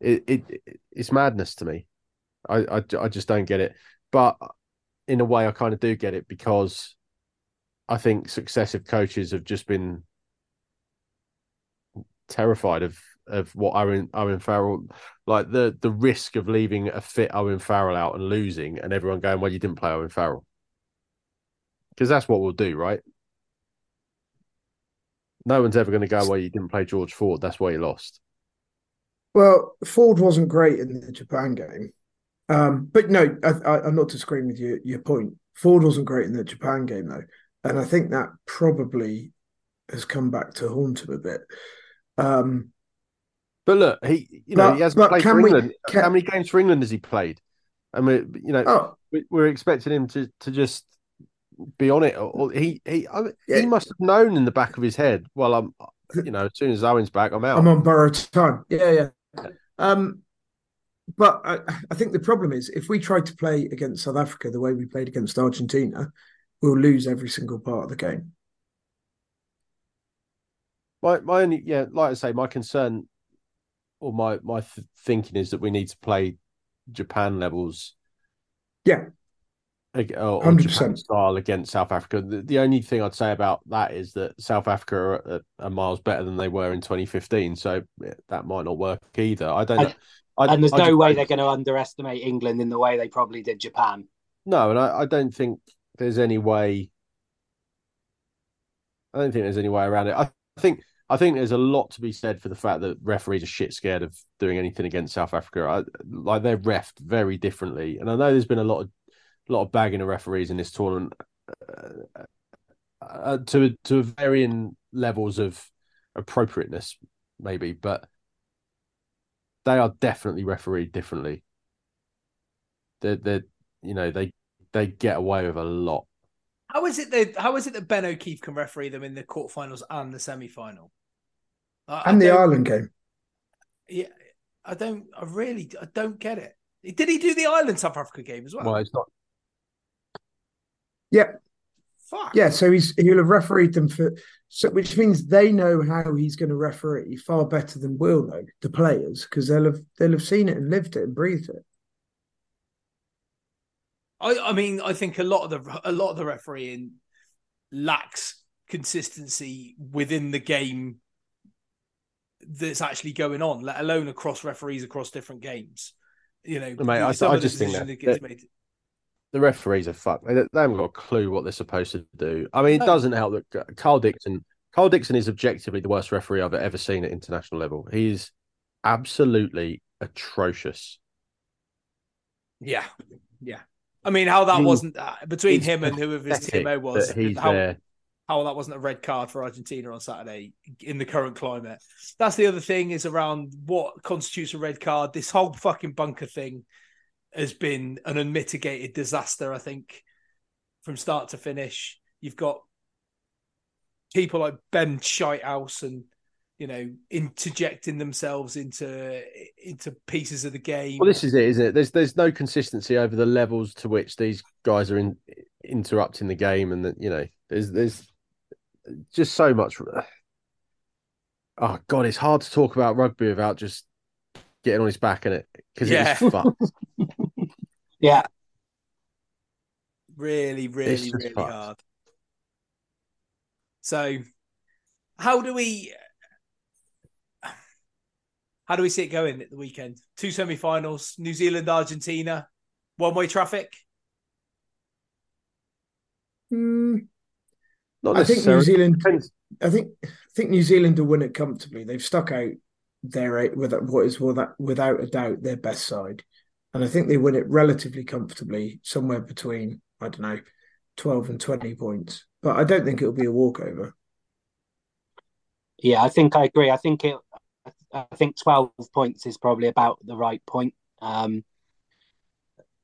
It, it it's madness to me. I, I I just don't get it. But in a way, I kind of do get it because I think successive coaches have just been terrified of of what Owen Owen Farrell like the the risk of leaving a fit Owen Farrell out and losing, and everyone going, "Well, you didn't play Owen Farrell," because that's what we'll do, right? No one's ever going to go, away. you didn't play George Ford, that's why you lost." Well, Ford wasn't great in the Japan game, um, but no, I, am not disagreeing with your your point. Ford wasn't great in the Japan game though, and I think that probably has come back to haunt him a bit. Um, but look, he you know but, he hasn't played for England. We, can... How many games for England has he played? I mean, you know oh. we're expecting him to to just be on it. Or he he I mean, yeah. he must have known in the back of his head. Well, I'm you know as soon as Owen's back, I'm out. I'm on borrowed time. Yeah, yeah. Um, but I, I think the problem is if we try to play against South Africa the way we played against Argentina, we'll lose every single part of the game. My my only yeah, like I say, my concern or my my th- thinking is that we need to play Japan levels. Yeah. Uh, Hundred percent style against South Africa. The, the, only thing I'd say about that is that South Africa are, uh, are, miles better than they were in 2015, so that might not work either. I don't. And, I, and there's I, no I, way they're going to underestimate England in the way they probably did Japan. No, and I, I don't think there's any way. I don't think there's any way around it. I think I think there's a lot to be said for the fact that referees are shit scared of doing anything against South Africa. I, like they're refed very differently, and I know there's been a lot of a lot of bagging of referees in this tournament uh, uh, to to varying levels of appropriateness, maybe, but they are definitely refereed differently. They're, they're you know they they get away with a lot how is it that how is it that Ben O'Keeffe can referee them in the quarterfinals and the semi final? And the Ireland game. Yeah, I don't. I really, I don't get it. Did he do the Ireland South Africa game as well? Well, it's not. Yeah. Fuck. Yeah, so he's he'll have refereed them for so which means they know how he's going to referee far better than we'll know the players because they'll have they'll have seen it and lived it and breathed it. I, I mean, I think a lot of the a lot of the refereeing lacks consistency within the game that's actually going on, let alone across referees across different games. You know, Mate, I, I just think that, that the referees are fucked. They, they, haven't got a clue what they're supposed to do. I mean, it doesn't help that Karl Dickson. Karl Dickson is objectively the worst referee I've ever seen at international level. He's absolutely atrocious. Yeah, yeah. I mean, how that wasn't uh, between him and whoever his TMO was. How, there. how that wasn't a red card for Argentina on Saturday in the current climate. That's the other thing is around what constitutes a red card. This whole fucking bunker thing has been an unmitigated disaster. I think from start to finish, you've got people like Ben Shitehouse and you know interjecting themselves into into pieces of the game. Well, this is it, isn't it? There's there's no consistency over the levels to which these guys are in, interrupting the game, and that you know there's there's just so much. Oh God, it's hard to talk about rugby without just getting on his back in it because yeah. it's fucked. yeah, really, really, really fucked. hard. So, how do we? How do we see it going at the weekend? Two semi-finals: New Zealand, Argentina, one-way traffic. Mm, I think New Zealand. I think I think New Zealand will win it comfortably. They've stuck out their with what is without without a doubt their best side, and I think they win it relatively comfortably, somewhere between I don't know, twelve and twenty points. But I don't think it'll be a walkover. Yeah, I think I agree. I think it I think 12 points is probably about the right point. Um,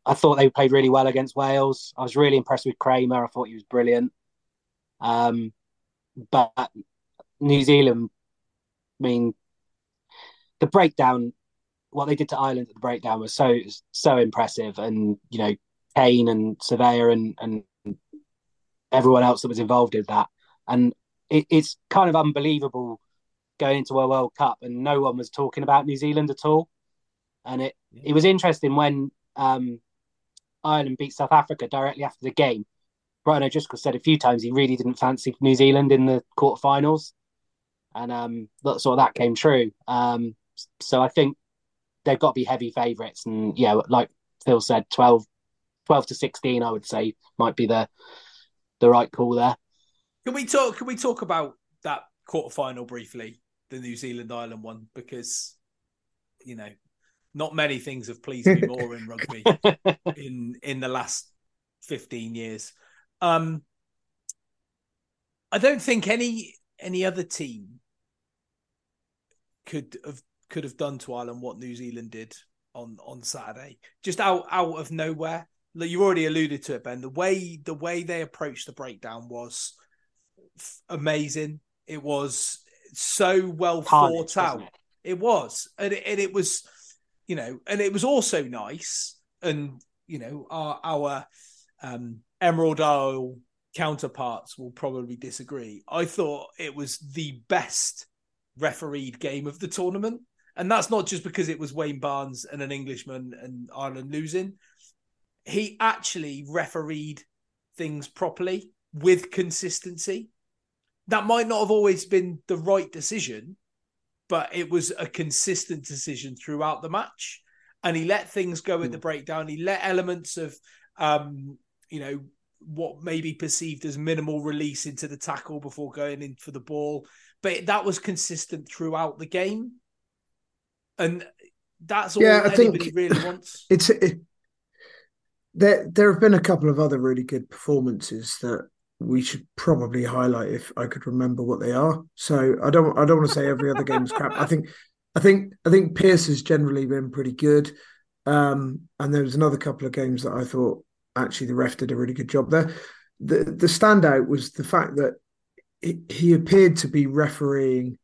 I thought they played really well against Wales. I was really impressed with Kremer. I thought he was brilliant. Um, but New Zealand, I mean, the breakdown, what they did to Ireland at the breakdown was so so impressive, and you know, Cane and Savea and and everyone else that was involved in that, and it, it's kind of unbelievable going into a World Cup and no one was talking about New Zealand at all. And it, it was interesting when um, Ireland beat South Africa directly after the game. Brian O'Driscoll said a few times he really didn't fancy New Zealand in the quarterfinals, and um, that sort of that came true. Um, so I think they've got to be heavy favourites, and yeah, like Phil said, 12, 12 to sixteen, I would say might be the the right call there. Can we talk? Can we talk about that quarterfinal briefly, the New Zealand Ireland one? Because you know, not many things have pleased me more in rugby in in the last fifteen years. Um, I don't think any any other team could have could have done to Ireland what New Zealand did on on Saturday, just out out of nowhere. Like you already alluded to it, Ben. The way the way they approached the breakdown was f- amazing. It was so well Carnage, thought out. wasn't It? was, and it, and it was, you know, and it was also nice. And you know, our our um, Emerald Isle counterparts will probably disagree. I thought it was the best refereed game of the tournament. And that's not just because it was Wayne Barnes and an Englishman and Ireland losing. He actually refereed things properly with consistency. That might not have always been the right decision, but it was a consistent decision throughout the match. And he let things go at the breakdown. He let elements of, um, you know, what may be perceived as minimal release into the tackle before going in for the ball. But that was consistent throughout the game. And that's all Yeah, I anybody think- really wants. It's it, there. There have been a couple of other really good performances that we should probably highlight if I could remember what they are. So I don't. I don't want to say every other game's crap. I think. I think. I think Pierce has generally been pretty good. Um, and there was another couple of games that I thought actually the ref did a really good job there. The the standout was the fact that he appeared to be refereeing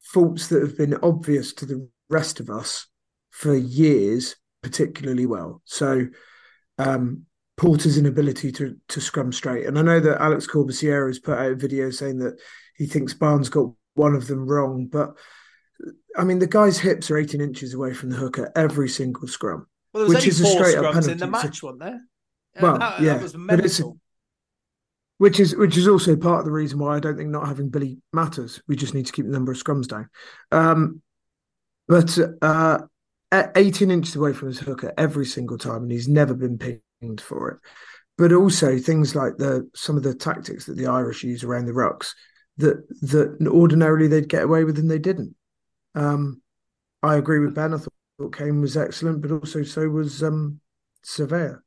faults that have been obvious to the rest of us for years particularly well. So um, Porter's inability to to scrum straight, and I know that Alex Corbisiero has put out a video saying that he thinks Barnes got one of them wrong, but I mean the guy's hips are 18 inches away from the hooker every single scrum. Well, which is a straight up scrums in the penalty. match, wasn't there? And Well, that, yeah, that was but it's- mental. which is which is also part of the reason why I don't think not having Billy matters. We just need to keep the number of scrums down. Um, but uh, at 18 inches away from his hooker every single time, and he's never been pinged for it. But also things like the some of the tactics that the Irish use around the rucks that that ordinarily they'd get away with and they didn't. Um, I agree with Ben. I thought, Cane was excellent, but also so was um, Savea.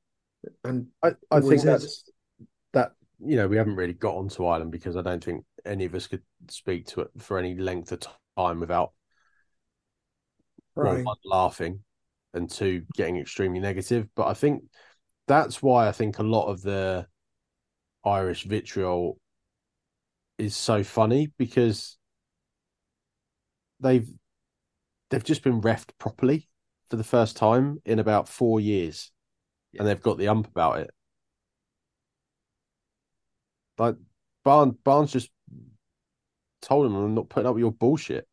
And I, I think is. that's that. You know, we haven't really got onto Ireland because I don't think any of us could speak to it for any length of time without Right. one, laughing and two getting extremely negative. But I think that's why I think a lot of the Irish vitriol is so funny because they've they've just been refed properly for the first time in about four years, and they've got the ump about it. Like Barnes, Barnes just told him, "I'm not putting up with your bullshit,"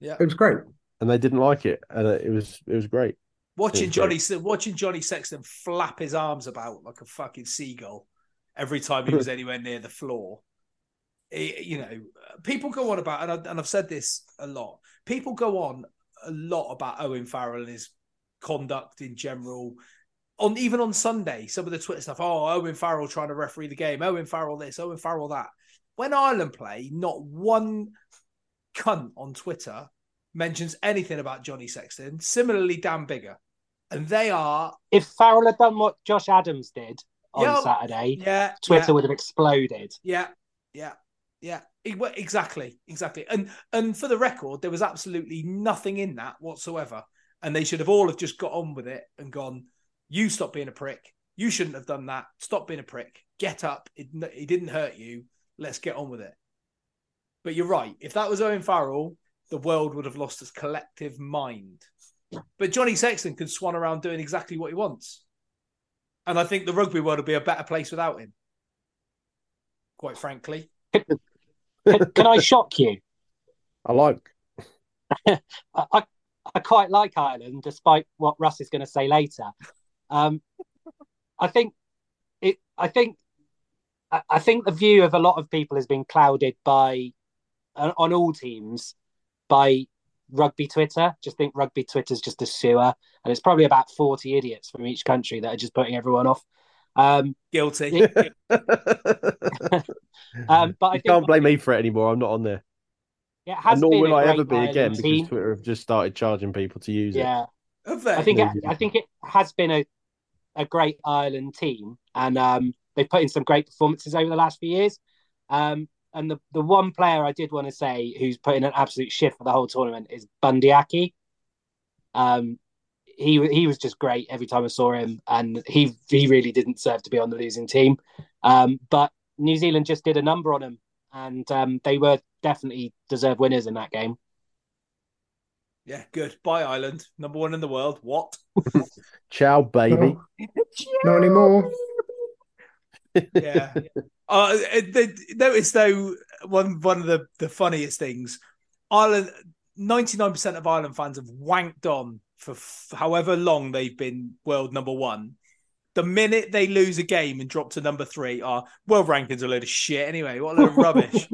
Yeah. It was great. and they didn't like it, and it was it was great. Watching It's Johnny, watching Johnny Sexton flap his arms about like a fucking seagull every time he was anywhere near the floor. It- you know, people go on about, and, I, and I've said this a lot. People go on a lot about Owen Farrell and his conduct in general. On even on Sunday, some of the Twitter stuff. Oh, Owen Farrell trying to referee the game. Owen Farrell this. Owen Farrell that. When Ireland play, not one cunt on Twitter mentions anything about Johnny Sexton. Similarly, Dan Biggar, and they are If Farrell had done what Josh Adams did on Yeah, Saturday, yeah, Twitter yeah. would have exploded. Yeah, yeah, yeah. Exactly, exactly. And and for the record, there was absolutely nothing in that whatsoever. And they should have all have just got on with it and gone. You stop being a prick. You shouldn't have done that. Stop being a prick. Get up. It, it didn't hurt you. Let's get on with it. But you're right. If that was Owen Farrell, the world would have lost its collective mind. But Johnny Sexton can swan around doing exactly what he wants. And I think the rugby world would be a better place without him. Quite frankly. Can, can I shock you? I like. I, I, I quite like Ireland, despite what Russ is going to say later. Um, I think it I think I I think the view of a lot of people has been clouded by on on all teams by rugby Twitter. Just think rugby Twitter's just a sewer, and it's probably about forty idiots from each country that are just putting everyone off. Um, Guilty. um, but I you think can't blame me for it anymore. I'm not on there. it has And nor been will I ever be again Ireland because. Twitter have just started charging people to use it. Yeah, Have they? I think it, I think it has been a a great Ireland team, and um, they've put in some great performances over the last few years. Um, and the the one player I did want to say who's put in an absolute shift for the whole tournament is Bundee Aki. Um, he he was just great every time I saw him, and he he really didn't serve to be on the losing team. Um, but New Zealand just did a number on him, and um, they were definitely deserved winners in that game. Yeah, good. Bye, Ireland. Number one in the world. What? Ciao, baby. Not anymore. Yeah. uh, the, notice though, one one of the, the funniest things, Ireland, ninety nine percent of Ireland fans have wanked on for f- however long they've been world number one. The minute they lose a game and drop to number three, are world rankings are a load of shit anyway. What a load of rubbish.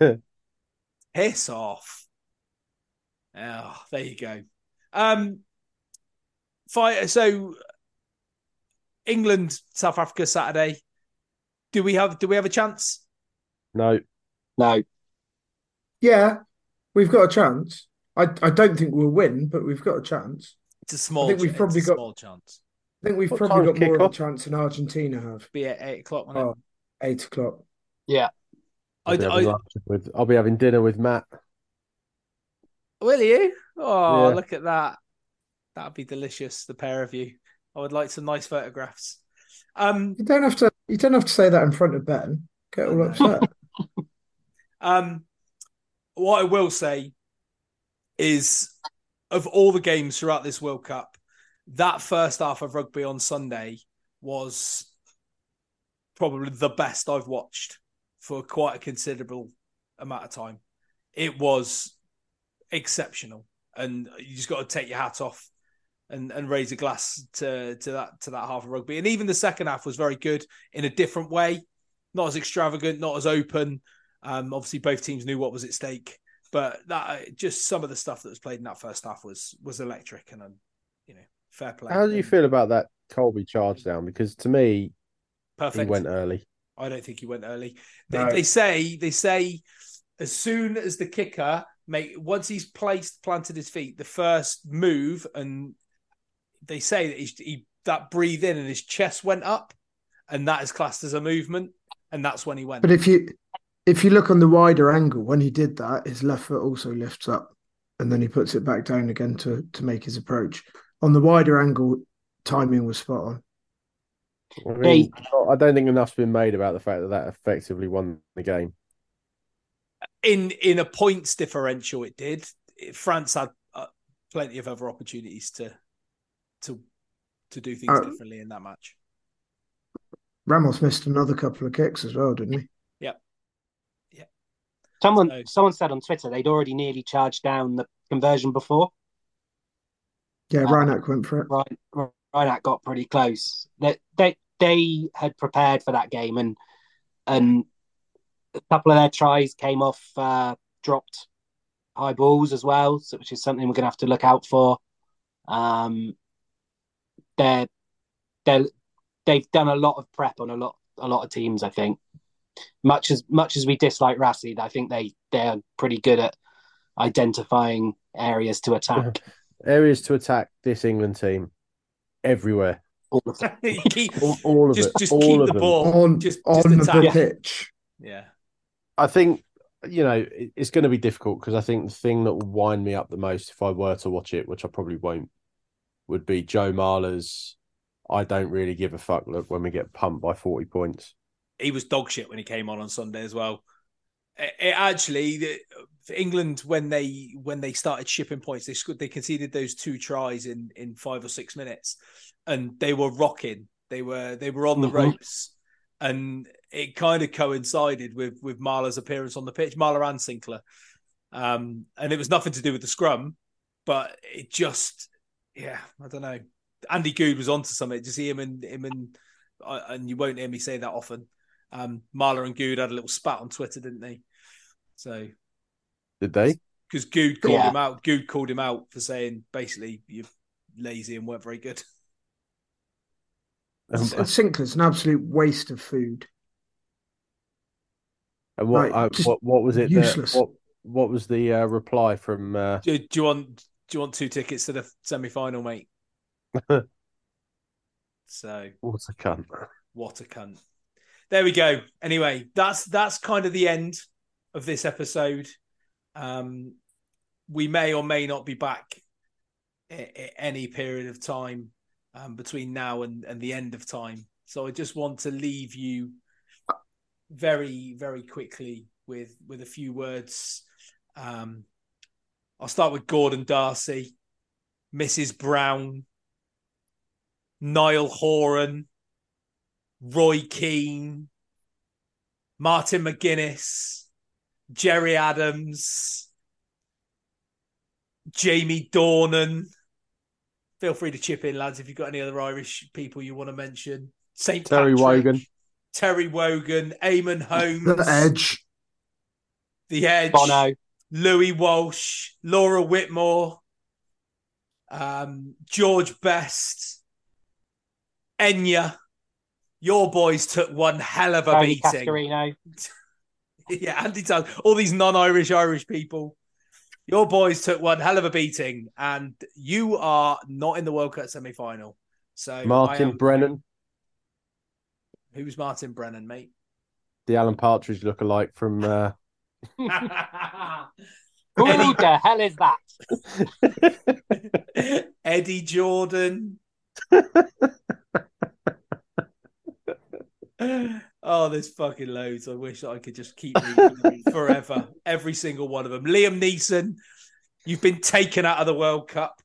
Piss off. Oh, there you go. Um, fight. So, England, South Africa, Saturday. Do we have? Do we have a chance? No, No, Yeah, we've got a chance. I I don't think we'll win, but we've got a chance. It's a small. I think we've probably it's a got- small chance. I think we've What probably got more of a chance than Argentina have. Be at eight o'clock. won't? Oh, eight o'clock. yeah, I, I'll be, having I, with, I'll be having dinner with Matt. will you? Oh, Yeah. look at that. That'd be delicious. The pair of you. I would like some nice photographs. Um, You don't have to. You don't have to say that in front of Ben. Get all upset. Um, what I will say is, of all the games throughout this World Cup, that first half of rugby on Sunday was probably the best I've watched for quite a considerable amount of time. It was exceptional, and you just got to take your hat off and, and raise a glass to to that to that half of rugby. And even the second half was very good in a different way, not as extravagant, not as open. Um, obviously, both teams knew what was at stake, but that just some of the stuff that was played in that first half was was electric and um, you know fair play. How do you And feel about that Kolbe charge down? Because to me, Perfect. he went early. I don't think he went early. They, No. they say they say as soon as the kicker make once he's placed planted his feet, the first move, and they say that he's, he that breathe in and his chest went up, and that is classed as a movement, and that's when he went. But if you if you look on the wider angle, when he did that, his left foot also lifts up, and then he puts it back down again to to make his approach. On the wider angle, timing was spot on. I, mean, I don't think enough's been made about the fact that that effectively won the game. in in a points differential, it did. France had uh, plenty of other opportunities to to to do things Uh, differently in that match. Ramos missed another couple of kicks as well, didn't he? someone So- someone said on Twitter they'd already nearly charged down the conversion before. Yeah, Uh, Reinach went for it. Ryan Reinach got pretty close. They they they had prepared for that game and and a couple of their tries came off uh, dropped high balls as well, so, which is something we're gonna have to look out for. Um, they're they they've done a lot of prep on a lot a lot of teams. I think much as much as we dislike Rassie, I think they they're pretty good at identifying areas to attack. Areas to attack this England team everywhere. All of them. Keep- All, all of just it. just all keep of the them. ball. On just on just the attack. pitch. Yeah. I think you know it's going to be difficult because I think the thing that will wind me up the most if I were to watch it, which I probably won't, would be Joe Marler's. I don't really give a fuck. Look, when we get pumped by forty points, he was dog shit when he came on on Sunday as well. It, it actually, the, England when they when they started shipping points, they scored, they conceded those two tries in in five or six minutes, and they were rocking. They were they were on the Mhm. ropes, and it kind of coincided with with Marler's appearance on the pitch, Marler and Sinclair, um, and it was nothing to do with the scrum, but it just yeah, I don't know. Andy Goode was onto something. To see him and him and and you won't hear me say that often. Um, Marler and Goode had a little spat on Twitter, didn't they? So Did they? because Goode called Yeah. him out. Goode called him out for saying basically you're lazy and weren't very good. Um, Sinclair's an absolute waste of food. and what, Right, uh, just what what was it? That, what what was the uh, reply from? Uh, Do, do you want do you want two tickets to the semi final, mate? so what a cunt? what a cunt. There we go. Anyway, that's that's kind of the end of this episode. Um, we may or may not be back at any period of time um, between now and, and the end of time. So I just want to leave you very, very quickly with with a few words. Um, I'll start with Gordon Darcy, Mrs. Brown, Niall Horan, Roy Keane, Martin McGuinness, Gerry Adams, Jamie Dornan. Feel free to chip in, lads, if you've got any other Irish people you want to mention. St. Terry Patrick, Wogan. Terry Wogan, Eamonn Holmes, The Edge. The Edge, Bono. Louis Walsh, Laura Whitmore, um, George Best, Enya. Your boys took one hell of a Tony beating. Cascarino. yeah, Andy Tubb, all these non-Irish Irish people. Your boys took one hell of a beating, and you are not in the World Cup semi-final. So Martin am- Brennan, who's Martin Brennan, mate? the Alan Partridge look-alike from. Uh, Who the hell is that? Eddie Jordan. oh, there's fucking loads. I wish I could just keep forever. Every single one of them. Liam Neeson, you've been taken out of the World Cup.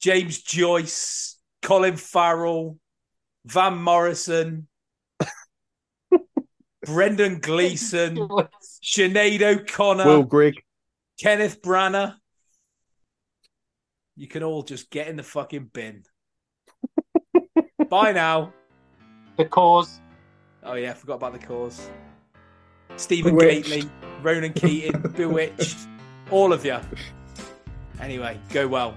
James Joyce, Colin Farrell, Van Morrison, Brendan Gleeson, Sinead O'Connor. Will Grigg. Kenneth Branagh. You can all just get in the fucking bin. Bye now. The Corrs. Oh yeah, I forgot about the Corrs. Stephen Bewitched. Gately, Ronan Keating, Bewitched, all of you. Anyway, go well.